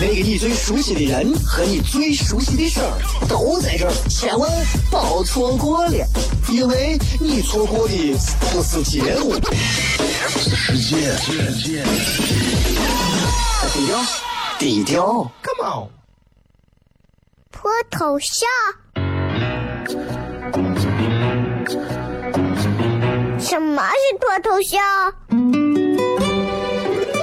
那个你最熟悉的人和你最熟悉的事儿都在这儿，千万别错过了，因为你错过的不是节目，是世界。低调，低调，Come on，脱头像？什么是脱头像？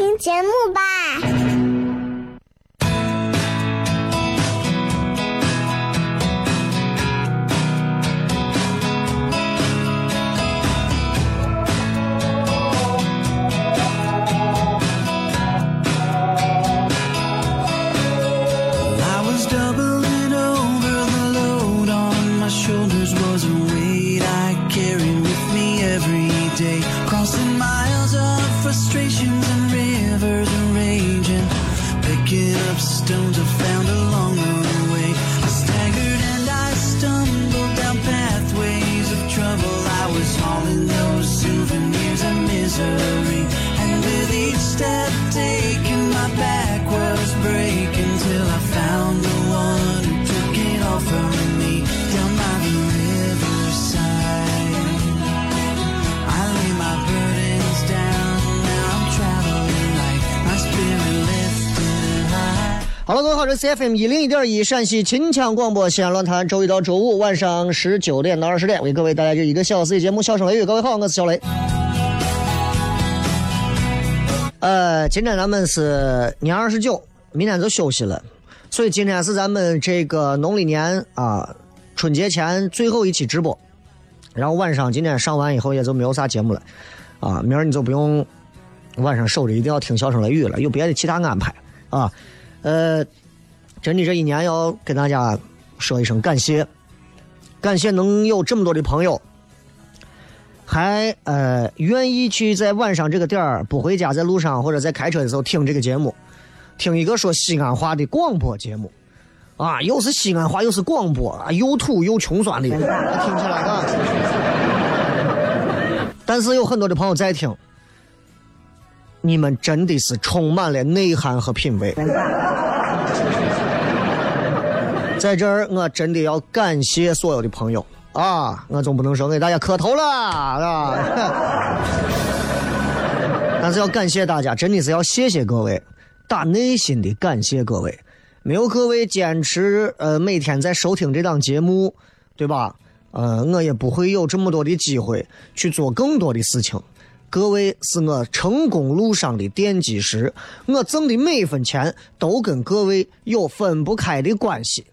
听节目吧。C F M 一零一点一陕西秦腔广播西安论坛，周一到周五晚上十九点到二十点，为各位带来这一个小时的节目《笑声雷雨》。各位好，我是小雷。呃，今天咱们是年二十九，明天就休息了，所以今天是咱们这个农历年啊春节前最后一期直播。然后晚上今天上完以后也就没有啥节目了啊，明儿你就不用晚上守着，一定要听《笑声雷雨》了，有别的其他安排啊。呃，真的这一年要跟大家说一声感谢，感谢能有这么多的朋友，还呃愿意去在晚上这个点儿不回家，在路上或者在开车的时候听这个节目，听一个说西安话的广播节目，啊，又是西安话又是广播，啊，又土又穷酸的，听起来啊。但是有很多的朋友在听。你们真的是充满了内涵和品味，在这儿我真的要感谢所有的朋友啊！我总不能说给大家磕头了啊，但是要感谢大家，真的是要谢谢各位，打内心的感谢各位。没有各位坚持呃每天在收听这档节目，对吧？呃，我也不会有这么多的机会去做更多的事情。各位是我成功路上的奠基石，我挣的每一分钱都跟各位有分不开的关系。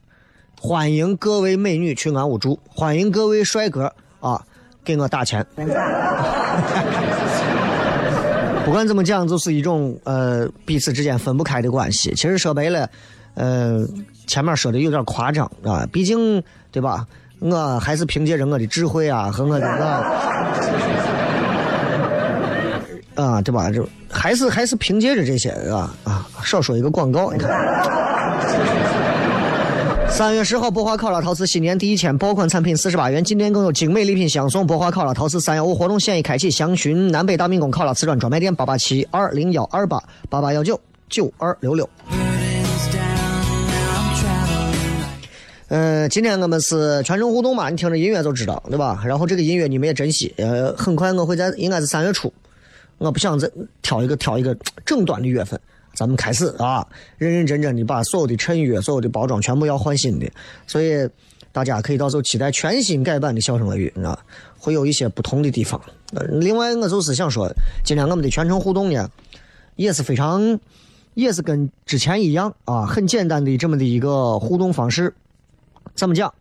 欢迎各位美女去俺屋住，欢迎各位帅哥啊给我打钱。不管怎么讲，就是一种呃彼此之间分不开的关系。其实说白了，呃前面说的有点夸张啊，毕竟对吧？我还是凭借着我的智慧啊和我的。啊，对吧？就还是还是凭借着这些啊啊！少说一个广告，你看。三月十号，博华考拉陶瓷新年第一千爆款产品四十八元，今天更有精美礼品相送。博华考拉陶瓷三幺五活动现已开启，详询南北大明宫考拉瓷砖专卖店八八七二零幺二八八八幺九九二六六。呃，今天我们是全程互动嘛，你听着音乐就知道，对吧？然后这个音乐你们也珍惜。呃，很快我会在，应该是三月初。我不想再挑一个挑一个正端的月份，咱们开始啊，认认真真的把所有的衬约、所有的包装全部要换新的。所以，大家可以到时候期待全新改版的《笑声雷雨》，啊，会有一些不同的地方。呃，另外我就是想说，今天我们的全程互动呢，也是非常，也是跟之前一样啊，很简单的这么的一个互动方式。怎么讲？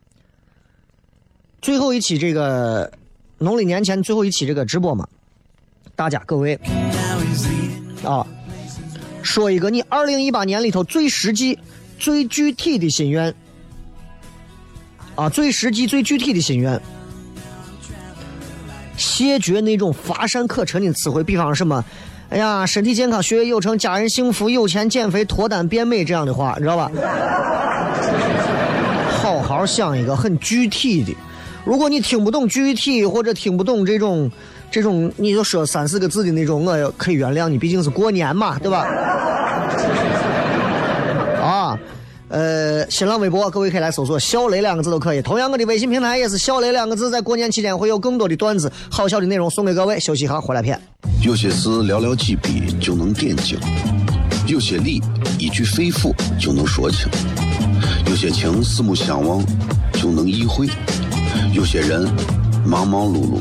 最后一期这个农历年前最后一期这个直播嘛，大家各位啊，说一个你二零一八年里头最实际、最具体的心愿啊，最实际、最具体的心愿，谢绝那种乏善可陈的词汇，比方什么，哎呀，身体健康、学业有成、家人幸福、有钱、减肥、脱单、变美这样的话，你知道吧？好好想一个很具体的。如果你听不懂具体，或者听不懂这种这种，你就说三四个字的那种，我可以原谅你，毕竟是过年嘛，对吧？啊，呃，新浪微博各位可以来搜索“小雷”两个字都可以。同样，我的微信平台也是“小雷”两个字，在过年期间会有更多的段子、好笑的内容送给各位。休息一下，回来片。有些事寥寥几笔就能点睛，有些理一句肺腑就能说清，有些情四目相望就能意会。有些人忙忙碌碌，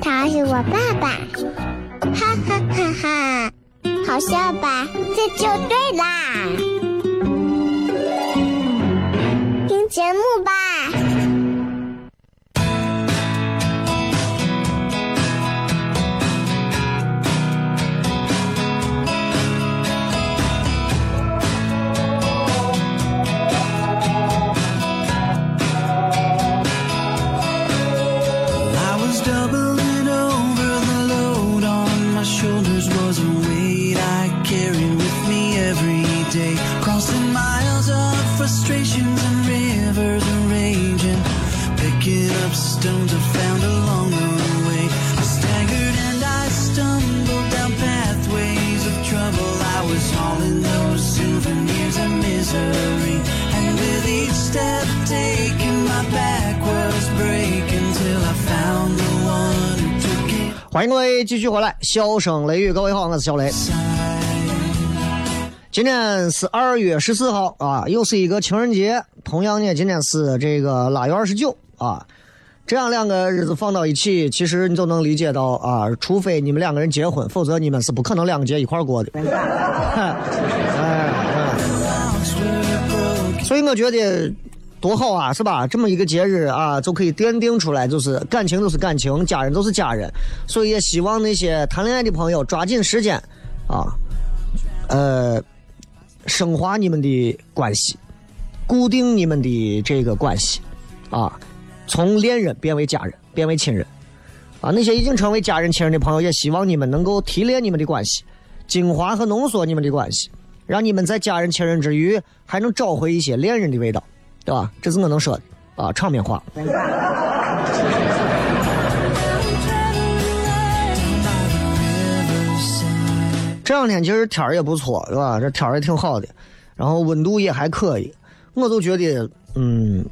他是我爸爸，哈哈哈哈，好笑吧？这就对啦，听节目吧。欢迎各位继续回来，笑声雷雨，各位好，我是小雷。今天是二月十四号啊，又是一个情人节。同样呢，今天是这个腊月二十九啊。这样两个日子放到一起，其实你就能理解到啊，除非你们两个人结婚，否则你们是不可能两个节一块过的。所以我觉得。多好啊，是吧？这么一个节日啊，就可以奠定出来，就是感情就是感情，家人都是家人。所以也希望那些谈恋爱的朋友抓紧时间，啊，呃，升华你们的关系，固定你们的这个关系，啊，从恋人变为家人，变为亲人。啊，那些已经成为家人、亲人的朋友，也希望你们能够提炼你们的关系，精华和浓缩你们的关系，让你们在家人、亲人之余，还能找回一些恋人的味道。对吧？这是我能说的啊，场面话。这两天其实天儿也不错，对吧？这天儿也挺好的，然后温度也还可以。我就觉得，嗯，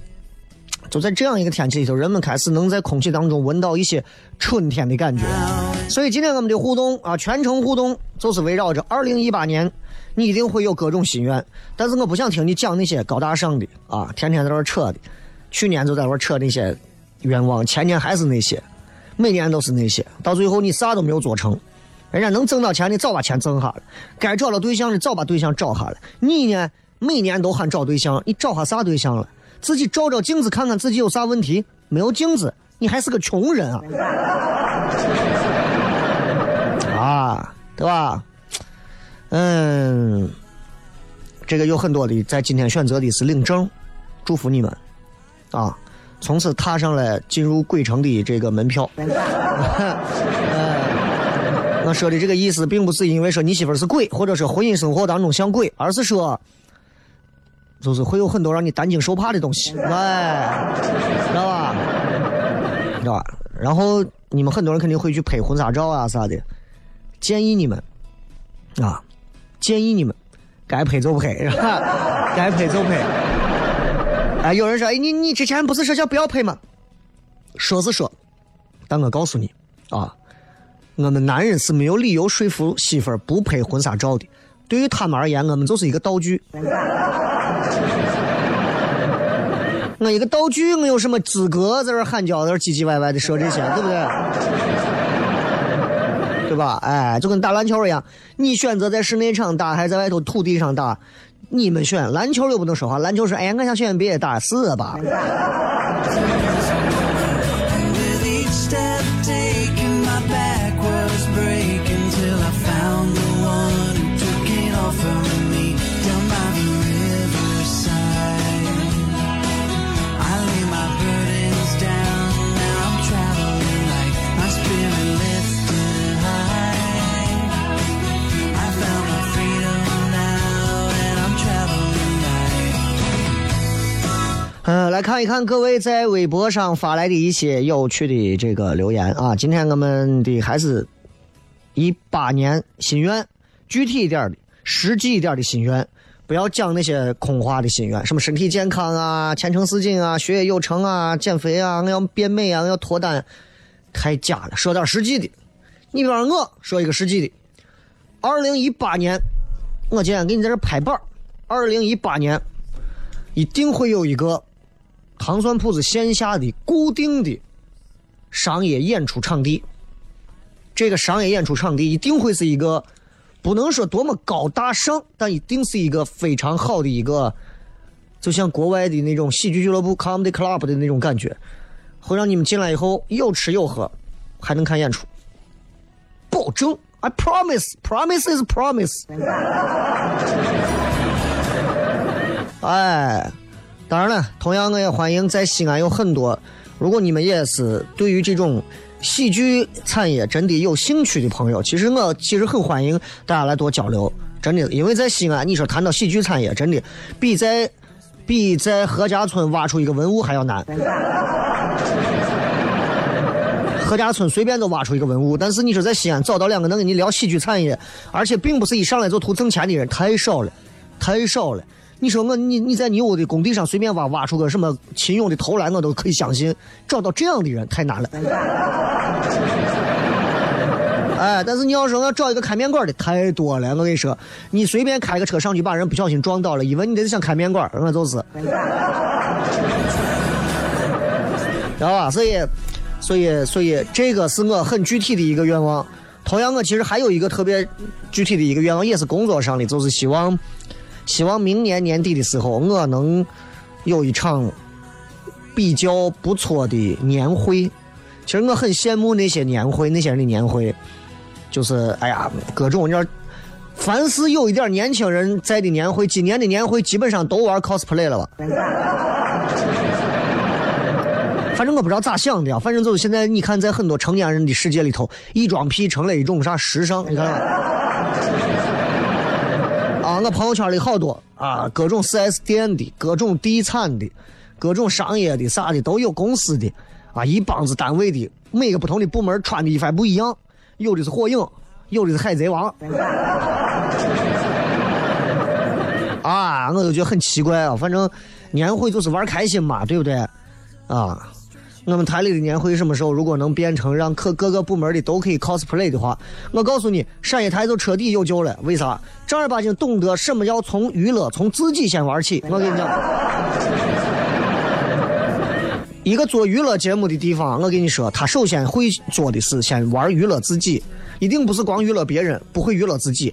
就在这样一个天气里头，人们开始能在空气当中闻到一些春天的感觉。所以今天我们的互动啊，全程互动就是围绕着二零一八年。你一定会有各种心愿，但是我不想听你讲那些高大上的啊，天天在那扯的。去年就在那扯那些愿望，前年还是那些，每年都是那些，到最后你啥都没有做成。人家能挣到钱的早把钱挣下了，该找了对象的早把对象找下了。你呢，每年都喊找对象，你找下啥对象了？自己照照镜子看看自己有啥问题，没有镜子，你还是个穷人啊！啊，对吧？嗯，这个有很多的在今天选择的是领证，祝福你们啊！从此踏上了进入鬼城的这个门票。我说的这个意思，并不是因为说你媳妇是鬼，或者说婚姻生活当中像鬼，而是说，就是会有很多让你担惊受怕的东西，哎，知道吧？知道吧？然后你们很多人肯定会去拍婚纱照啊啥的，建议你们啊，建议你们该拍就拍，是吧？该拍就拍。哎，有人说，哎，你你之前不是说叫不要拍吗？说是说，但我告诉你啊。我们男人是没有理由说服媳妇儿不拍婚纱照的。对于他们而言，我们就是一个道具。我一个道具，我有什么资格在这喊叫，在这唧唧歪歪的说这些，对不对？对吧？哎，就跟打篮球一样，你选择在室内场打，还是在外头土地上打？你们选。篮球又不能说话，篮球是：“哎呀，我想选别的打，是吧？”嗯，来看一看各位在微博上发来的一些有趣的这个留言啊！今天我们的还是一八年心愿，具体一点的、实际一点的心愿，不要讲那些空话的心愿，什么身体健康啊、前程似锦啊、学业有成啊、减肥啊、我要变美啊、我要脱单，太假了。说点实际的，你比方我说一个实际的，二零一八年，我今天给你在这拍板二零一八年一定会有一个。糖蒜铺子线下的固定的商业演出场地，这个商业演出场地一定会是一个不能说多么高大上，但一定是一个非常好的一个，就像国外的那种喜剧俱乐部 （comedy club） 的那种感觉，会让你们进来以后有吃有喝，还能看演出，保证，I promise，promise is promise。哎。当然了，同样我也欢迎在西安有很多，如果你们也是对于这种喜剧产业真的有兴趣的朋友，其实我其实很欢迎大家来多交流，真的，因为在西安，你说谈到喜剧产业，真的比在比在何家村挖出一个文物还要难。何家村随便都挖出一个文物，但是你说在西安找到两个能跟你聊喜剧产业，而且并不是一上来就图挣钱的人，太少了，太少了。你说我你你在你屋的工地上随便挖挖出个什么秦俑的头来，我都可以相信。找到这样的人太难了。哎，但是你要说要找一个开面馆的太多了，我跟你说，你随便开个车上去把人不小心撞倒了，以为你这是想开面馆，我就是。知道吧？所以，所以，所以这个是我很具体的一个愿望。同样，我其实还有一个特别具体的一个愿望，也是工作上的，就是希望。希望明年年底的时候，我能有一场比较不错的年会。其实我很羡慕那些年会，那些人的年会，就是哎呀，各种你凡是有一点年轻人在的年会，今年的年会基本上都玩 cosplay 了吧？反正我不知道咋想的，反正就是现在，你看，在很多成年人的世界里头，异装癖成了一种啥时尚？你看。我朋友圈里好多啊，各种 4S 店的，各种地产的，各种商业的，啥的都有，公司的啊，一帮子单位的，每个不同的部门穿的衣服不一样，有的是火影，有的是海贼王，啊，我就觉得很奇怪啊，反正年会就是玩开心嘛，对不对？啊。我们台里的年会什么时候？如果能变成让各各个部门的都可以 cosplay 的话，我告诉你，陕西台就彻底有救了。为啥？正儿八经懂得什么要从娱乐，从自己先玩起。我跟你讲，一个做娱乐节目的地方，我跟你说，他首先会做的是先玩娱乐自己，一定不是光娱乐别人，不会娱乐自己。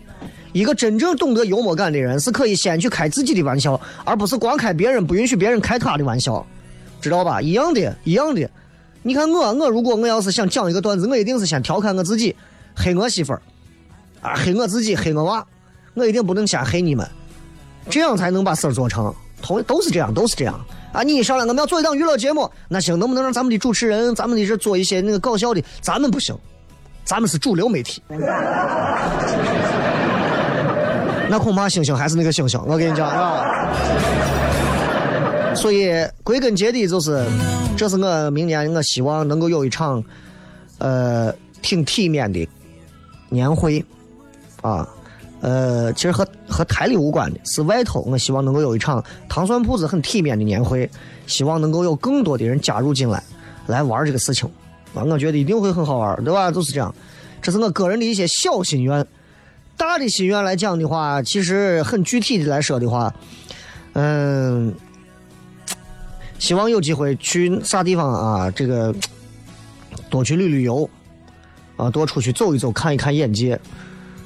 一个真正懂得幽默感的人，是可以先去开自己的玩笑，而不是光开别人，不允许别人开他的玩笑。知道吧？一样的，一样的。你看我，我如果我要是想讲一个段子，我一定是先调侃我自己，黑我媳妇儿，啊，黑我自己，黑我娃，我一定不能先黑你们，这样才能把事儿做成。同都是这样，都是这样。啊，你一上来我们要做一档娱乐节目，那行，能不能让咱们的主持人，咱们的这做一些那个搞笑的？咱们不行，咱们是主流媒体。那恐怕星星还是那个星星，我跟你讲啊。所以归根结底就是，这是我明年我希望能够有一场，呃，挺体面的年会，啊，呃，其实和和台里无关的，是外头，我希望能够有一场糖蒜铺子很体面的年会，希望能够有更多的人加入进来，来玩这个事情，啊，我觉得一定会很好玩，对吧？就是这样，这是我个人的一些小心愿。大的心愿来讲的话，其实很具体的来说的话，嗯，希望有机会去啥地方啊？这个多去旅旅游，啊，多出去走一走，看一看眼界。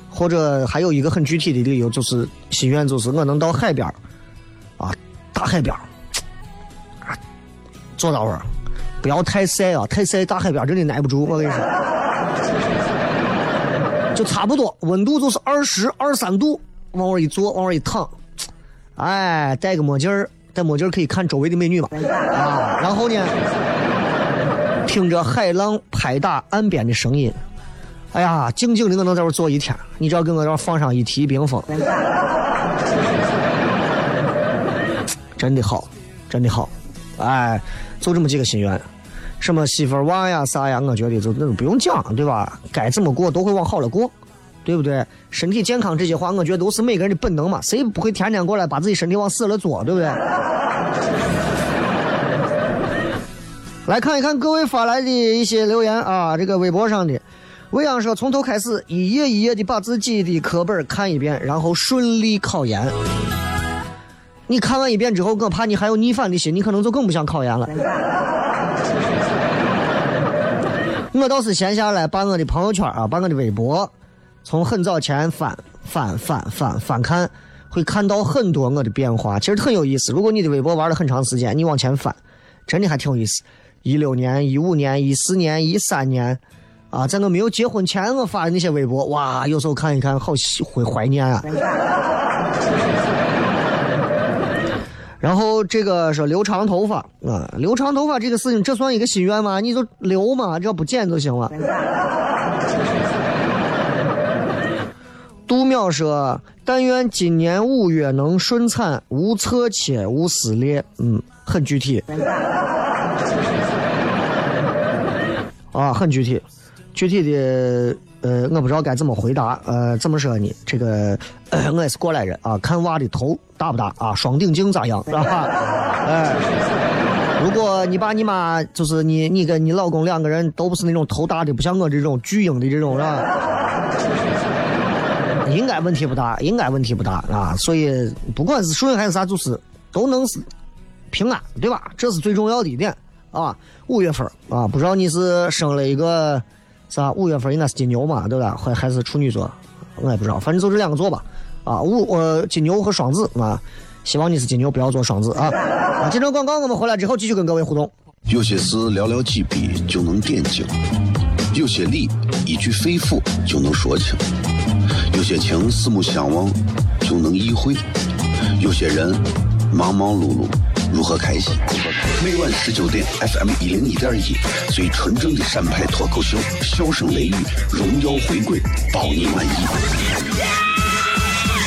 或者还有一个很具体的理由，就是心愿，就是我能到海边啊，大海边啊，坐到会儿，不要太晒啊，太晒大海边真的耐不住，我跟你说。就差不多，温度就是二十二三度，往那一坐，往那一躺，哎，戴个墨镜儿，戴墨镜可以看周围的美女嘛，啊，然后呢，听着海浪拍打岸边的声音，哎呀，静静的我能在这坐一天，你只要给我这放上一提冰封，真的好，真的好，哎，就这么几个心愿。什么媳妇娃呀啥呀，我觉得就那都不用讲，对吧？该怎么过都会往好了过，对不对？身体健康这些话，我觉得都是每个人的本能嘛，谁不会天天过来把自己身体往死了做，对不对？来看一看各位发来的一些留言啊，这个微博上的，未央说从头开始一页一页的把自己的课本看一遍，然后顺利考研。你看完一遍之后，我怕你还有逆反的心，你可能就更不想考研了。我倒是闲下来，把我的朋友圈啊，把我的微博，从很早前翻翻翻翻翻看，会看到很多我的变化，其实很有意思。如果你的微博玩了很长时间，你往前翻，真的还挺有意思。一六年、一五年、一四年、一三年，啊，在我没有结婚前我发的那些微博，哇，有时候看一看，好会怀念啊。然后这个说留长头发啊，留长头发这个事情，这算一个心愿吗？你就留嘛，只要不剪就行了。杜淼说：“但愿今年五月能顺产，无侧切，无撕裂。”嗯，很具体。啊，很具体，具体的。呃，我不知道该怎么回答。呃，怎么说呢？这个我也是过来人啊，看娃的头大不大啊？双顶径咋样？是吧？哎，如果你爸你妈就是你，你跟你老公两个人都不是那种头大的，不像我这种巨婴的这种，是吧？应该问题不大，应该问题不大啊。所以不管是顺还是啥，就是都能是平安，对吧？这是最重要的一点啊。五月份啊，不知道你是生了一个。啥？五月份应该是金牛嘛，对吧？还还是处女座，我也不知道，反正就这两个座吧。啊，五呃金牛和双子啊，希望你是金牛，不要做双子啊。啊，进场广告我们回来之后继续跟各位互动。有些事寥寥几笔就能点睛，有些理一句肺腑就能说清，有些情四目相望就能意会，有些人忙忙碌碌。如何开心？每晚十九点，FM 一零一点一，最纯正的陕派脱口秀，笑声雷雨，荣耀回归，包你满意。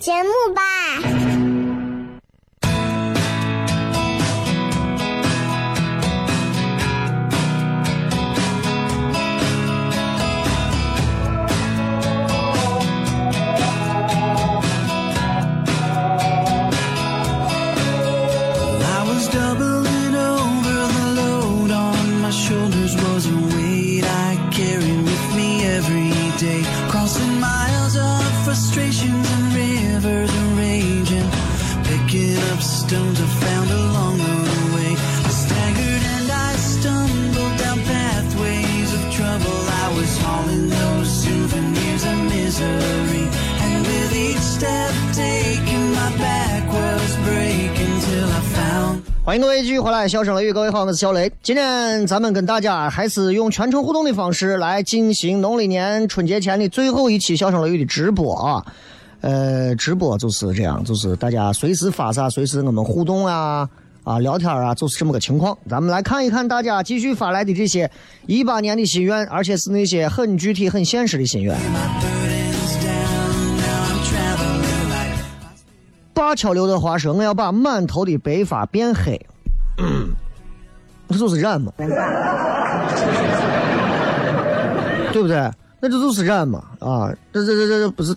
节目吧。Stones I found along the way. I staggered and I stumbled down pathways of trouble. I was hauling those souvenirs of misery. And with each step taken, my back was breaking till I found. 欢迎各位继续回来，笑声雷雨，各位好，我是小雷。今天咱们跟大家还是用全程互动的方式来进行农历年春节前的最后一期笑声雷雨的直播啊。呃，直播就是这样，就是大家随时发啥，随时我们互动啊啊聊天啊，就是这么个情况。咱们来看一看大家继续发来的这些一八年的心愿，而且是那些很具体、很现实的心愿。八巧刘德华说：“我要把满头的白发变黑。”嗯，那就是染嘛，对不对？那这就是染嘛啊！这这这这这不是，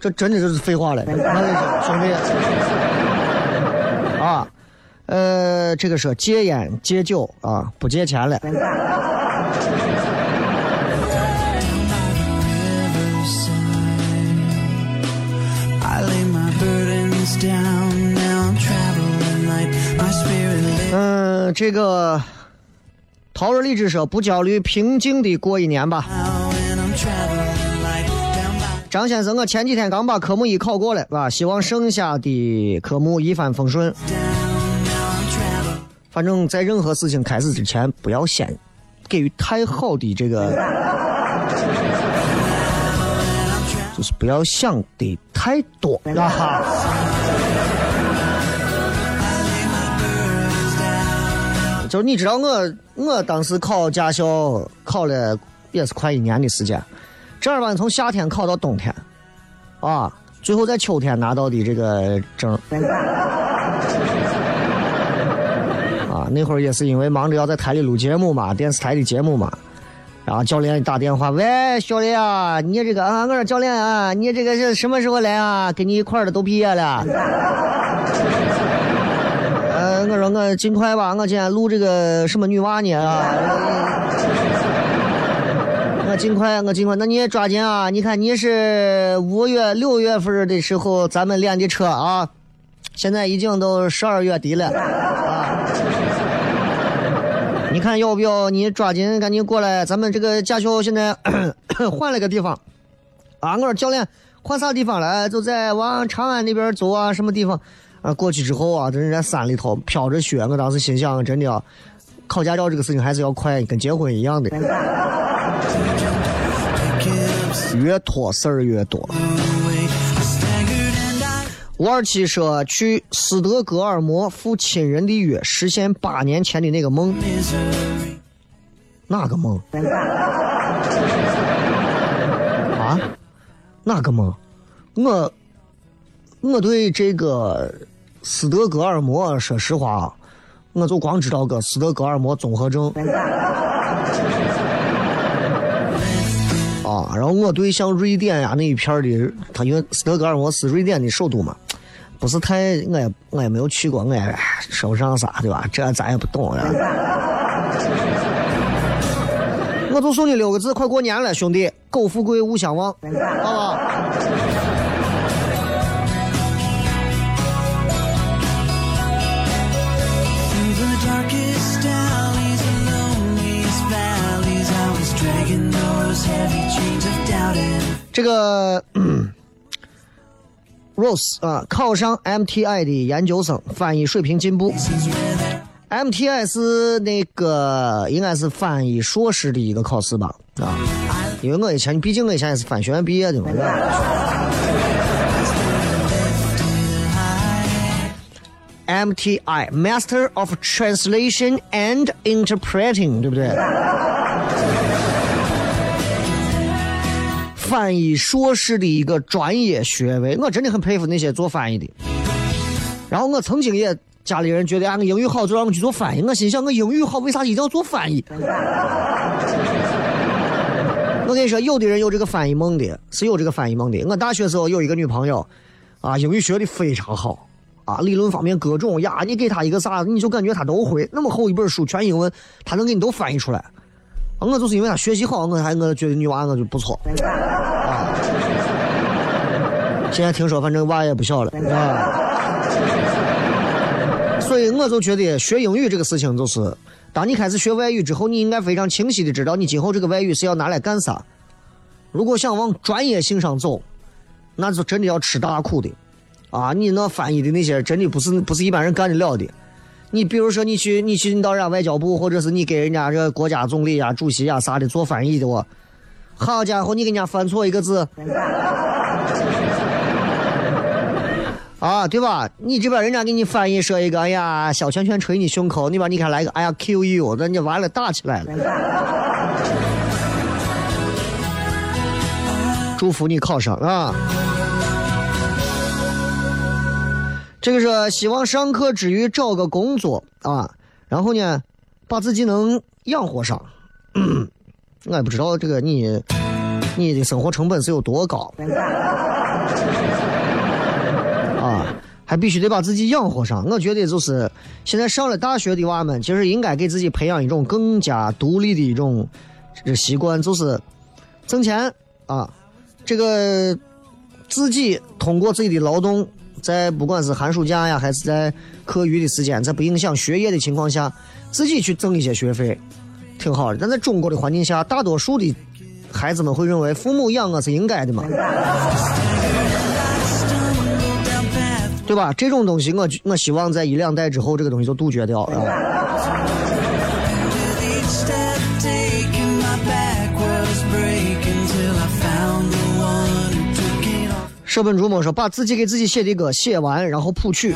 这真的就是废话了，兄弟啊！呃，这个说戒烟戒酒啊，不借钱了。嗯、这个陶若励志说：“不焦虑，平静的过一年吧。”张先生，我前几天刚把科目一考过了，吧？希望剩下的科目一帆风顺。反正，在任何事情开始之前，不要先给予太好的这个，就是不要想的太多啊哈。就是你知道我，我当时考驾校考了也是快一年的时间，正儿八经从夏天考到冬天，啊，最后在秋天拿到的这个证。啊，那会儿也是因为忙着要在台里录节目嘛，电视台的节目嘛，然后教练打电话，喂，小雷啊，你这个啊，我说教练啊，你这个是什么时候来啊？跟你一块的都毕业了。呃，我说我尽快吧，我今天录这个什么女娃呢啊？我尽快，我尽快，那你也抓紧啊！你看你是五月六月份的时候咱们练的车啊，现在已经都十二月底了啊。你看要不要你抓紧赶紧过来？咱们这个驾校现在 换了个地方啊！我说教练换啥地方了？就在往长安那边走啊，什么地方？啊，过去之后啊，真是在山里头飘着雪。我当时心想，真的啊，考驾照这个事情还是要快，跟结婚一样的，越拖事儿越多。五二七说去斯德哥尔摩赴亲人的约，实现八年前的那个梦。misery. 哪个梦？啊？哪个梦？我我对这个斯德哥尔摩，说实话，我就光知道个斯德哥尔摩综合症。然后我对像瑞典呀那一片的，他因为斯德哥尔摩是瑞典的首都嘛，不是太，我也我也没有去过，我也说不上啥，对吧？这咱也不懂呀。我就送你六个字，快过年了，兄弟，苟富贵勿相忘，好不好这个 rose 啊考上 mti 的研究生翻译水平进步。Mti 是那个应该是翻译硕士的一个考试吧啊因为我以前毕竟我以前也是翻学院毕业的嘛。Mti master of translation and interpreting 对不对？翻译硕士的一个专业学位，我真的很佩服那些做翻译的。然后我曾经也家里人觉得俺个英语好，就让我去做翻译。我心想，我英语好，为啥一定要做翻译？我跟你说，有的人有这个翻译梦的，是有这个翻译梦的。我大学时候有一个女朋友，啊，英语学的非常好，啊，理论方面各种呀，你给她一个啥，你就感觉她都会。那么厚一本书全英文，她能给你都翻译出来。我就是因为她学习好，我还我觉得女娃我就不错。啊，现在听说反正娃也不小了，啊。所以我就觉得学英语这个事情，就是当你开始学外语之后，你应该非常清晰的知道你今后这个外语是要拿来干啥。如果想往专业性上走，那就真的要吃大苦的，啊，你那翻译的那些真的不是不是一般人干得了的。你比如说你去你去你到人家外交部，或者是你给人家这国家总理呀、主席呀啥的做翻译的哦，好家伙，你给人家翻错一个字。啊，对吧？你这边人家给你翻译说一个，哎呀，小拳拳捶你胸口，你把你看来个，哎呀，Q U，那你完了，打起来了。祝福你考上啊！这个是希望上课之余找个工作啊，然后呢，把自己能养活上。我也不知道这个你你的生活成本是有多高。啊，还必须得把自己养活上。我觉得就是现在上了大学的娃们，其实应该给自己培养一种更加独立的一种这习惯，就是挣钱啊，这个自己通过自己的劳动，在不管是寒暑假呀，还是在课余的时间，在不影响学业的情况下，自己去挣一些学费，挺好的。但在中国的环境下，大多数的孩子们会认为父母养我是应该的嘛。对吧？这种东西我我希望在一两代之后，这个东西就杜绝掉啊。舍本逐末说，把自己给自己写的歌写完，然后谱曲。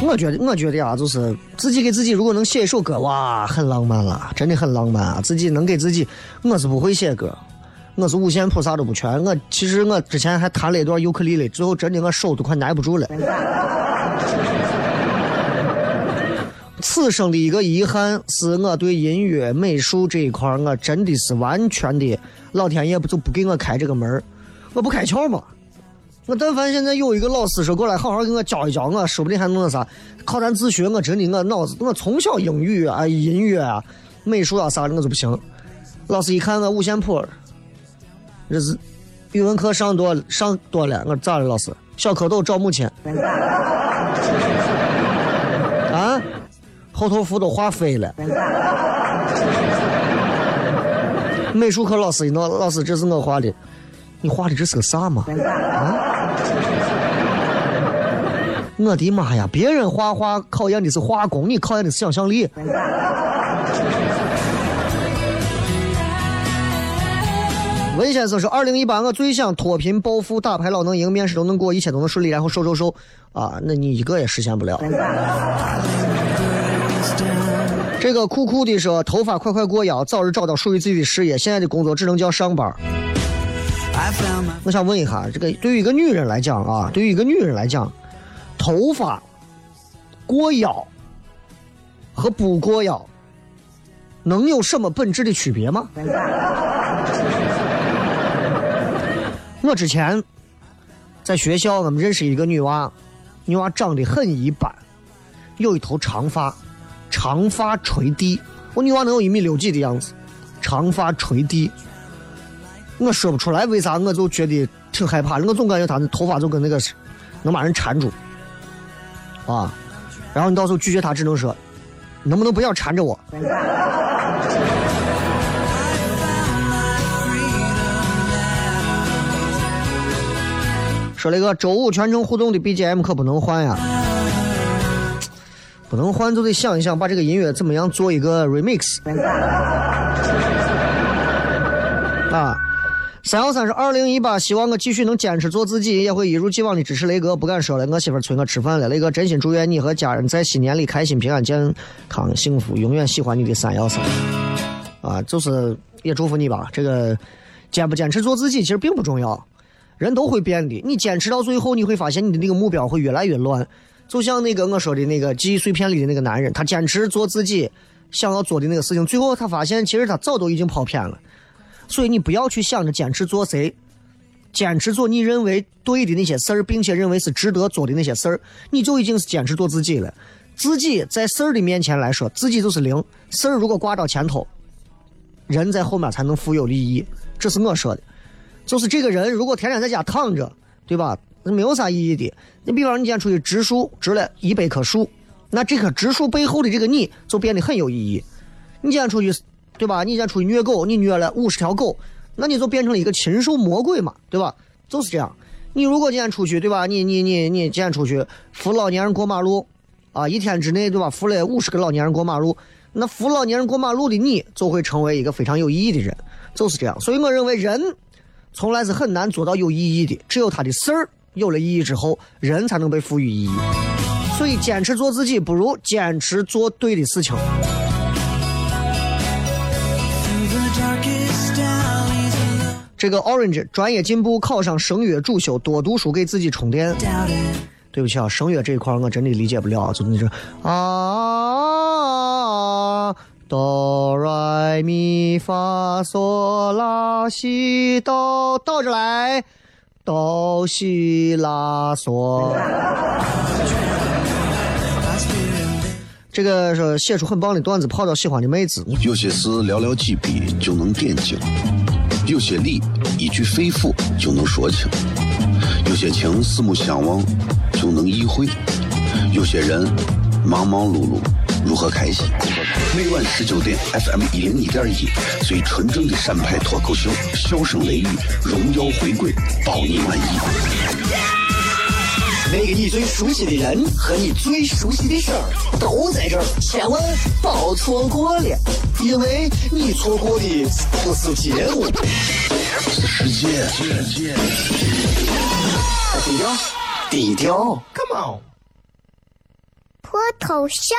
我觉得，我觉得啊，就是自己给自己，如果能写一首歌，哇，很浪漫了，真的很浪漫啊！自己能给自己，我是不会写歌，我是五线谱啥都不全。我其实我之前还弹了一段尤克里里，最后真的我手都快耐不住了。此生的一个遗憾是我对音乐美术这一块，我真的是完全的，老天爷不就不给我开这个门我不开窍嘛。我但凡现在有一个老师说过来好好给我教一教我，说不定还弄个啥靠咱自学。我真的我脑子我从小英语啊、音乐啊、美术啊啥的我就不行。老师一看我五线谱，这是语文课上多上多了，我咋了老师？小蝌蚪找母亲。啊，后头符都画飞了。美术课老师一闹，老师这是我画的，你画的这是个啥嘛？啊！我的妈呀！别人画画考验的是画工，你考验的是想象力。文先生说：“二零一八，我最想脱贫暴富，打牌老能赢，面试都能过，一切都能顺利，然后瘦瘦瘦啊！那你一个也实现不了。”这个酷酷的说：“头发快快过腰，早日找到属于自己的事业。现在的工作只能叫上班。”我想问一下，这个对于一个女人来讲啊，对于一个女人来讲，头发过腰和不过腰能有什么本质的区别吗？我之前在学校，我们认识一个女娃，女娃长得很一般，有一头长发，长发垂地，我女娃能有一米六几的样子，长发垂地。我说不出来为啥，我就觉得挺害怕的。我总感觉她的头发就跟那个能把人缠住啊。然后你到时候拒绝她，只能说能不能不要缠着我？说了一个周五全程互动的 BGM 可不能换呀，不能换就得想一想把这个音乐怎么样做一个 remix。啊。三幺三是二零一八，希望我继续能坚持做自己，也会一如既往的支持雷哥。不敢说了，我媳妇催我吃饭了。雷哥，真心祝愿你和家人在新年里开心、平安、健康、幸福，永远喜欢你的三幺三。啊，就是也祝福你吧。这个坚不坚持做自己，其实并不重要，人都会变的。你坚持到最后，你会发现你的那个目标会越来越乱。就像那个我说的那个记忆碎片里的那个男人，他坚持做自己想要做的那个事情，最后他发现其实他早都已经跑偏了。所以你不要去想着坚持做谁，坚持做你认为对的那些事儿，并且认为是值得做的那些事儿，你就已经是坚持做自己了。自己在事儿的面前来说，自己就是零。事儿如果挂到前头，人在后面才能富有利益。这是我说的。就是这个人如果天天在家躺着，对吧？那没有啥意义的。你比方你今天出去植树，植了一百棵树，那这棵植树背后的这个你就变得很有意义。你今天出去。对吧？你今天出去虐狗，你虐了五十条狗，那你就变成了一个禽兽魔鬼嘛，对吧？就是这样。你如果今天出去，对吧？你你你你今天出去扶老年人过马路，啊，一天之内，对吧？扶了五十个老年人过马路，那扶老年人过马路的你，就会成为一个非常有意义的人，就是这样。所以我认为人从来是很难做到有意义的，只有他的事儿有了意义之后，人才能被赋予意义。所以坚持做自己，不如坚持做对的事情。这个 Orange 专业进步，考上声乐主修，多读书给自己充电。对不起啊，声乐这一块我真的理解不了，就那种啊，哆来咪发嗦拉西哆，倒着来，哆西拉嗦。这个说写出很棒的段子，泡到喜欢的妹子。有些事寥寥几笔就能点睛，有些理一句肺腑就能说清，有些情四目相望就能意会，有些人忙忙碌碌如何开心？每晚十九点，FM 一零一点一，最纯正的陕派脱口秀，笑声雷雨，荣耀回归，包你满意。那个你最熟悉的人和你最熟悉的事儿都在这儿，千万别错过了，因为你错过的不是节目，是世界。低调，低调，Come on，脱头像？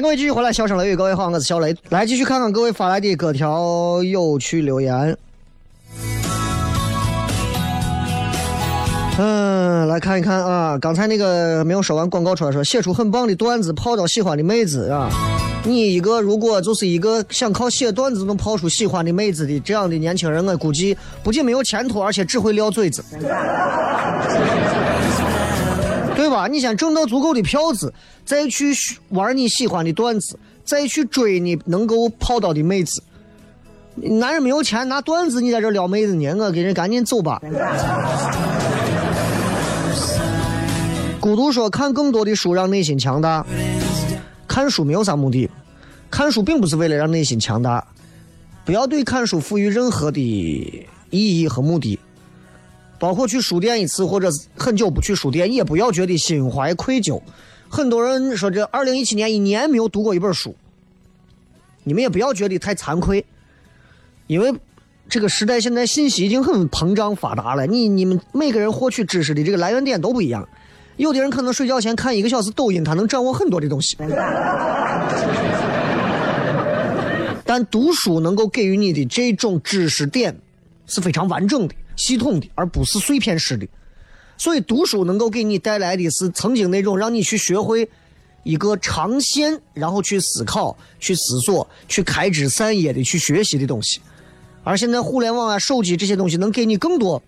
各位继续回来，笑声雷雨，各位好，我是小雷，来继续看看各位发来的各条有趣留言。嗯，来看一看啊，刚才那个没有说完广告出来说，写出很棒的段子，泡到喜欢的妹子啊。你一个如果就是一个想靠写段子能泡出喜欢的妹子的这样的年轻人，我估计不仅没有前途，而且只会撂嘴子。对吧？你先挣到足够的票子，再去玩你喜欢的段子，再去追你能够泡到的妹子。男人没有钱拿段子，你在这撩妹子呢？我给人赶紧走吧。孤独说：“看更多的书，让内心强大。看书没有啥目的，看书并不是为了让内心强大。不要对看书赋予任何的意义和目的。”包括去书店一次，或者很久不去书店，也不要觉得心怀愧疚。很多人说这二零一七年一年没有读过一本书，你们也不要觉得太惭愧，因为这个时代现在信息已经很膨胀发达了，你你们每个人获取知识的这个来源点都不一样。有的人可能睡觉前看一个小时抖音，他能掌握很多的东西。但读书能够给予你的这种知识点是非常完整的、系统的，而不是碎片式的。所以，读书能够给你带来的是曾经那种让你去学会一个长线，然后去思考、去思索、去开枝散叶的去学习的东西。而现在，互联网啊、手机这些东西能给你更多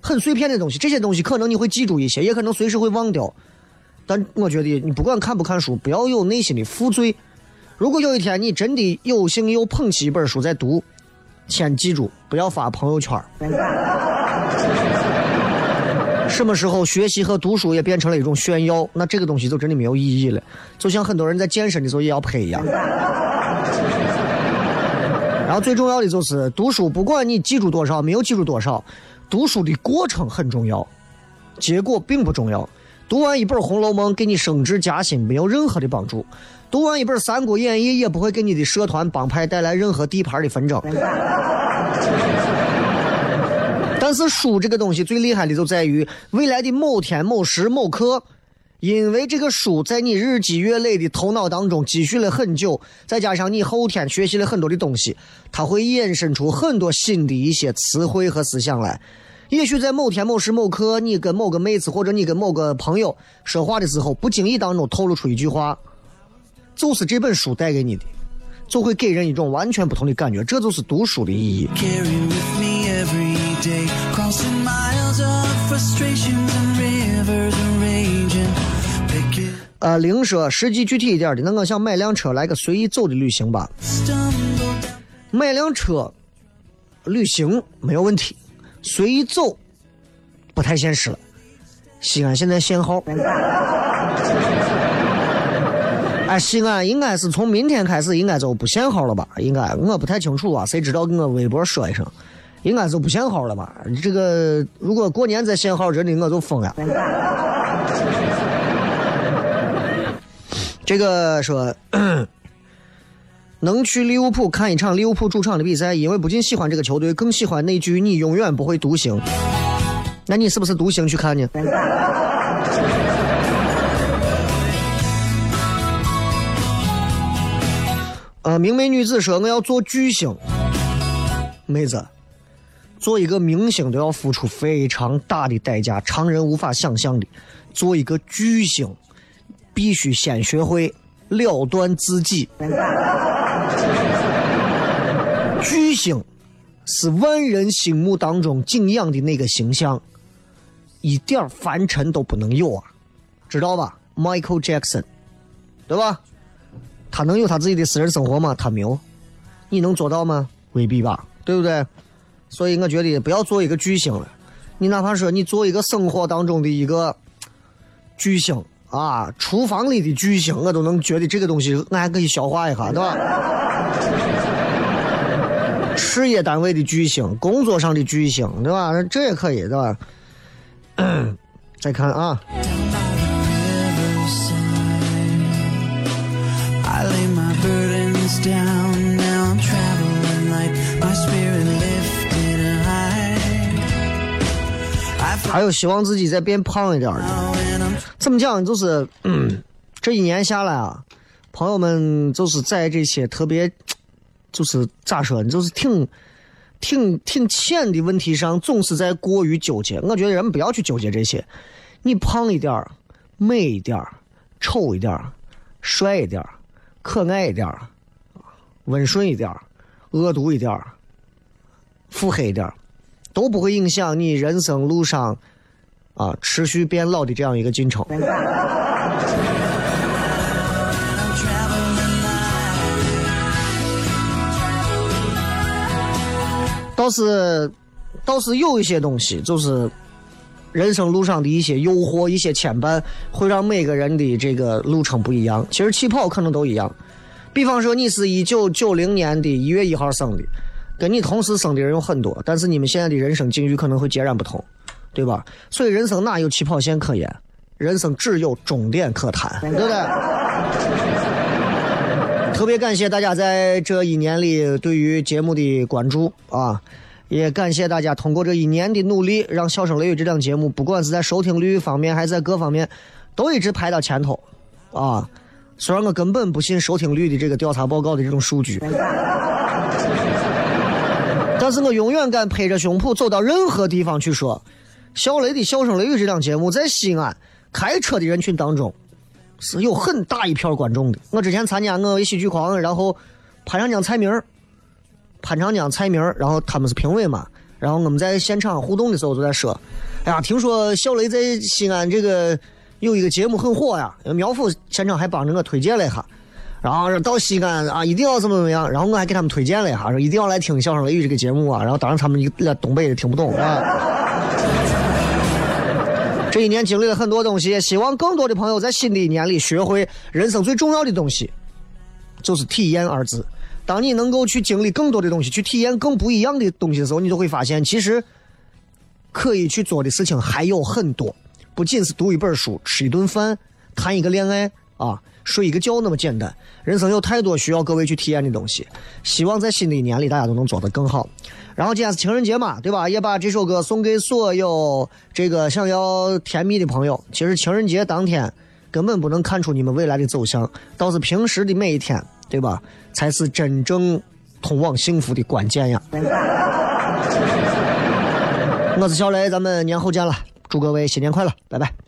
很碎片的东西，这些东西可能你会记住一些，也可能随时会忘掉。但我觉得，你不管看不看书，不要有内心的负罪。如果有一天你真的有幸又捧起一本书在读，先记住不要发朋友圈什么时候学习和读书也变成了一种炫耀，那这个东西就真的没有意义了。就像很多人在健身的时候也要拍一样。然后最重要的就是读书，不管你记住多少，没有记住多少，读书的过程很重要，结果并不重要。读完一本《红楼梦》给你升职加薪没有任何的帮助，读完一本《三国演义》也不会给你的社团帮派带来任何地盘的纷争。但是书这个东西最厉害的就在于未来的某天某时某刻，因为这个书在你日积月累的头脑当中积蓄了很久，再加上你后天学习了很多的东西，它会衍生出很多新的一些词汇和思想来。也许在某天某时某刻，你跟某个妹子或者你跟某个朋友说话的时候，不经意当中透露出一句话，就是这本书带给你的，就会给人一种完全不同的感觉。这就是读书的意义。Day, crossing miles of frustrations and rivers are raging. Pick it, 呃，零说实际具体一点的，那我想买辆车来个随意走的旅行吧。买辆车旅行没有问题，随意走不太现实了。西安现在限号，哎，西安应该是从明天开始应该就不限号了吧？应该我不太清楚啊，谁知道给我微博说一声，应该就不限号了吧？这个如果过年再限号，真的我就疯了。这个说。能去利物浦看一场利物浦主场的比赛，因为不仅喜欢这个球队，更喜欢那句“你永远不会独行”。那你是不是独行去看呢？呃，明媚女子说我要做巨星，妹子，做一个明星都要付出非常大的代价，常人无法想象的。做一个巨星，必须先学会了断自己。巨星是万人心目当中敬仰的那个形象，一点凡尘都不能有啊，知道吧？Michael Jackson，对吧？他能有他自己的私人生活吗？他没有。你能做到吗？未必吧，对不对？所以我觉得不要做一个巨星了，你哪怕说你做一个生活当中的一个巨星啊，厨房里的巨星，我都能觉得这个东西我还可以消化一下，对吧？事业单位的巨星，工作上的巨星，对吧？这也可以，对吧？再看啊，还有希望自己再变胖一点儿的。found when I'm 怎么讲？就是，嗯，这一年下来啊，朋友们就是在这些特别，就是咋说，就是挺、挺、挺浅的问题上，总是在过于纠结。我觉得人们不要去纠结这些。你胖一点儿，美一点儿，丑一点儿，帅一点儿，可爱一点儿，温顺一点儿，恶毒一点儿，腹黑一点儿，都不会影响你人生路上啊持续变老的这样一个进程。倒是倒是有一些东西，就是人生路上的一些诱惑、一些牵绊，会让每个人的这个路程不一样。其实起跑可能都一样。比方说，你是一九九零年的一月一号生的，跟你同时生的人有很多，但是你们现在的人生境遇可能会截然不同，对吧？所以人生哪有起跑线可言？人生只有终点可谈，对不对？特别感谢大家在这一年里对于节目的关注啊，也感谢大家通过这一年的努力，让《笑声雷雨》这档节目，不管是在收听率方面，还是在各方面，都一直排到前头啊。虽然我根本不信收听率的这个调查报告的这种数据，但是我永远敢拍着胸脯走到任何地方去说，小雷的《笑声雷雨》这档节目在西安开车的人群当中是有很大一票观众的。我之前参加我为喜剧狂，然后潘长江、蔡明、潘长江、蔡明，然后他们是评委嘛，然后我们在现场互动的时候就在说，哎呀，听说小雷在西安这个有一个节目很火呀，苗阜现场还帮着我推荐了一下。然后说到西安啊，一定要怎么怎么样，然后我还给他们推荐了一下，说一定要来听《笑声雷雨》这个节目啊。然后当然他们一个东北的听不懂啊。这一年经历了很多东西，希望更多的朋友在新的一年里学会人生最重要的东西，就是体验二字。当你能够去经历更多的东西，去体验更不一样的东西的时候，你就会发现，其实可以去做的事情还有很多，不仅是读一本书、吃一顿饭、谈一个恋爱啊、睡一个觉那么简单。人生有太多需要各位去体验的东西，希望在新的一年里大家都能做得更好。然后今天是情人节嘛，对吧？也把这首歌送给所有这个想要甜蜜的朋友。其实情人节当天根本不能看出你们未来的走向，倒是平时的每一天，对吧？才是真正通往幸福的关键呀。我是小雷，咱们年后见了，祝各位新年快乐，拜拜。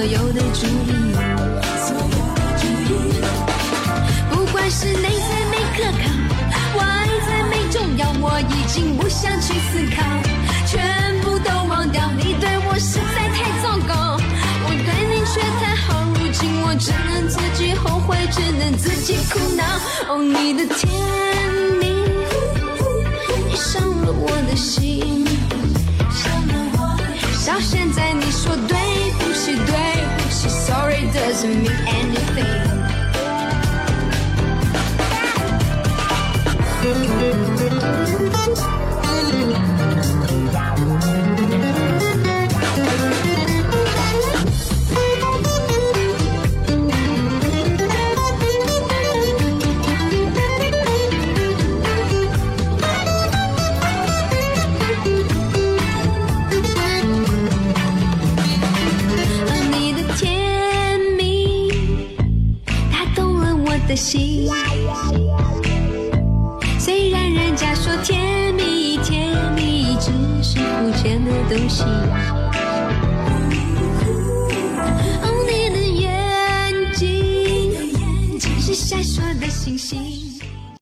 引我所有的注意。不管是内在美可靠，外在美重要，我已经不想去思考，全部都忘掉。你对我实在太糟糕，我对你却太好，如今我只能自己后悔，只能自己苦恼。哦，你的甜蜜，你伤了我的心，to me anything.